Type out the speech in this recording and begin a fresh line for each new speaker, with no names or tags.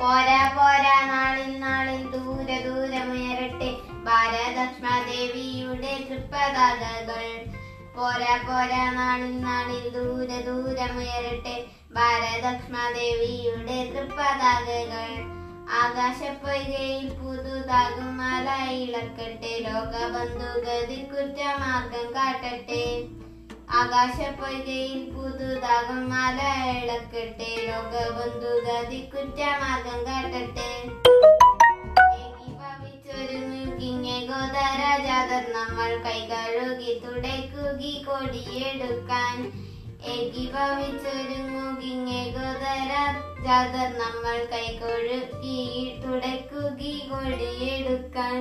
പോരാ പോരാ നാളിൽ നാളിൽ ദൂരെ ദൂരമുയരട്ടെ ഭാരതക്ഷ്മദേവിയുടെ തൃപ്പതാകകൾ പോരാ പോരാ നാളിൽ നാളിൽ ദൂരെ ദൂരമുയരട്ടെ ഭാരതക്ഷ്മദേവിയുടെ തൃപ്പതാകകൾ ആകാശപ്പൊയ്കയിൽ പുതുതാകും മല ഇളക്കട്ടെ. ലോകബന്ധുഗതി കുറ്റമാർഗം കാട്ടട്ടെ. ആകാശപ്പൊയ്കയിൽ പുതുതാകും മല ഇളക്കട്ടെ ലോകബന്ധുഗതി കുറ്റമാർഗം കാട്ടട്ടെ. ഗോദരാജാതർ നമ്മൾ കൈകഴുകി തുടയ്ക്കുകി കൊടിയെടുക്കാൻ. ഏകീഭവിച്ചൊരുങ്ങുകിങ്ങെ ഗോദരാജാതർ നമ്മൾ കൈകൊഴുകി തുടയ്ക്കുകി കൊടിയെടുക്കാൻ.